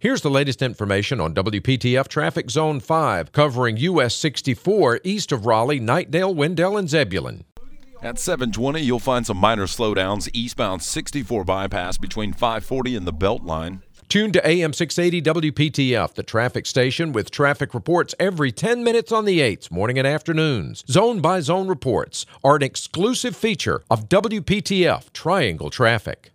Here's the latest information on WPTF Traffic Zone 5, covering US 64 east of Raleigh, Knightdale, Wendell, and Zebulon. At 720, you'll find some minor slowdowns eastbound 64 bypass between 540 and the Beltline. Tune to AM 680 WPTF, the traffic station with traffic reports every 10 minutes on the 8s, morning and afternoons. Zone by zone reports are an exclusive feature of WPTF Triangle Traffic.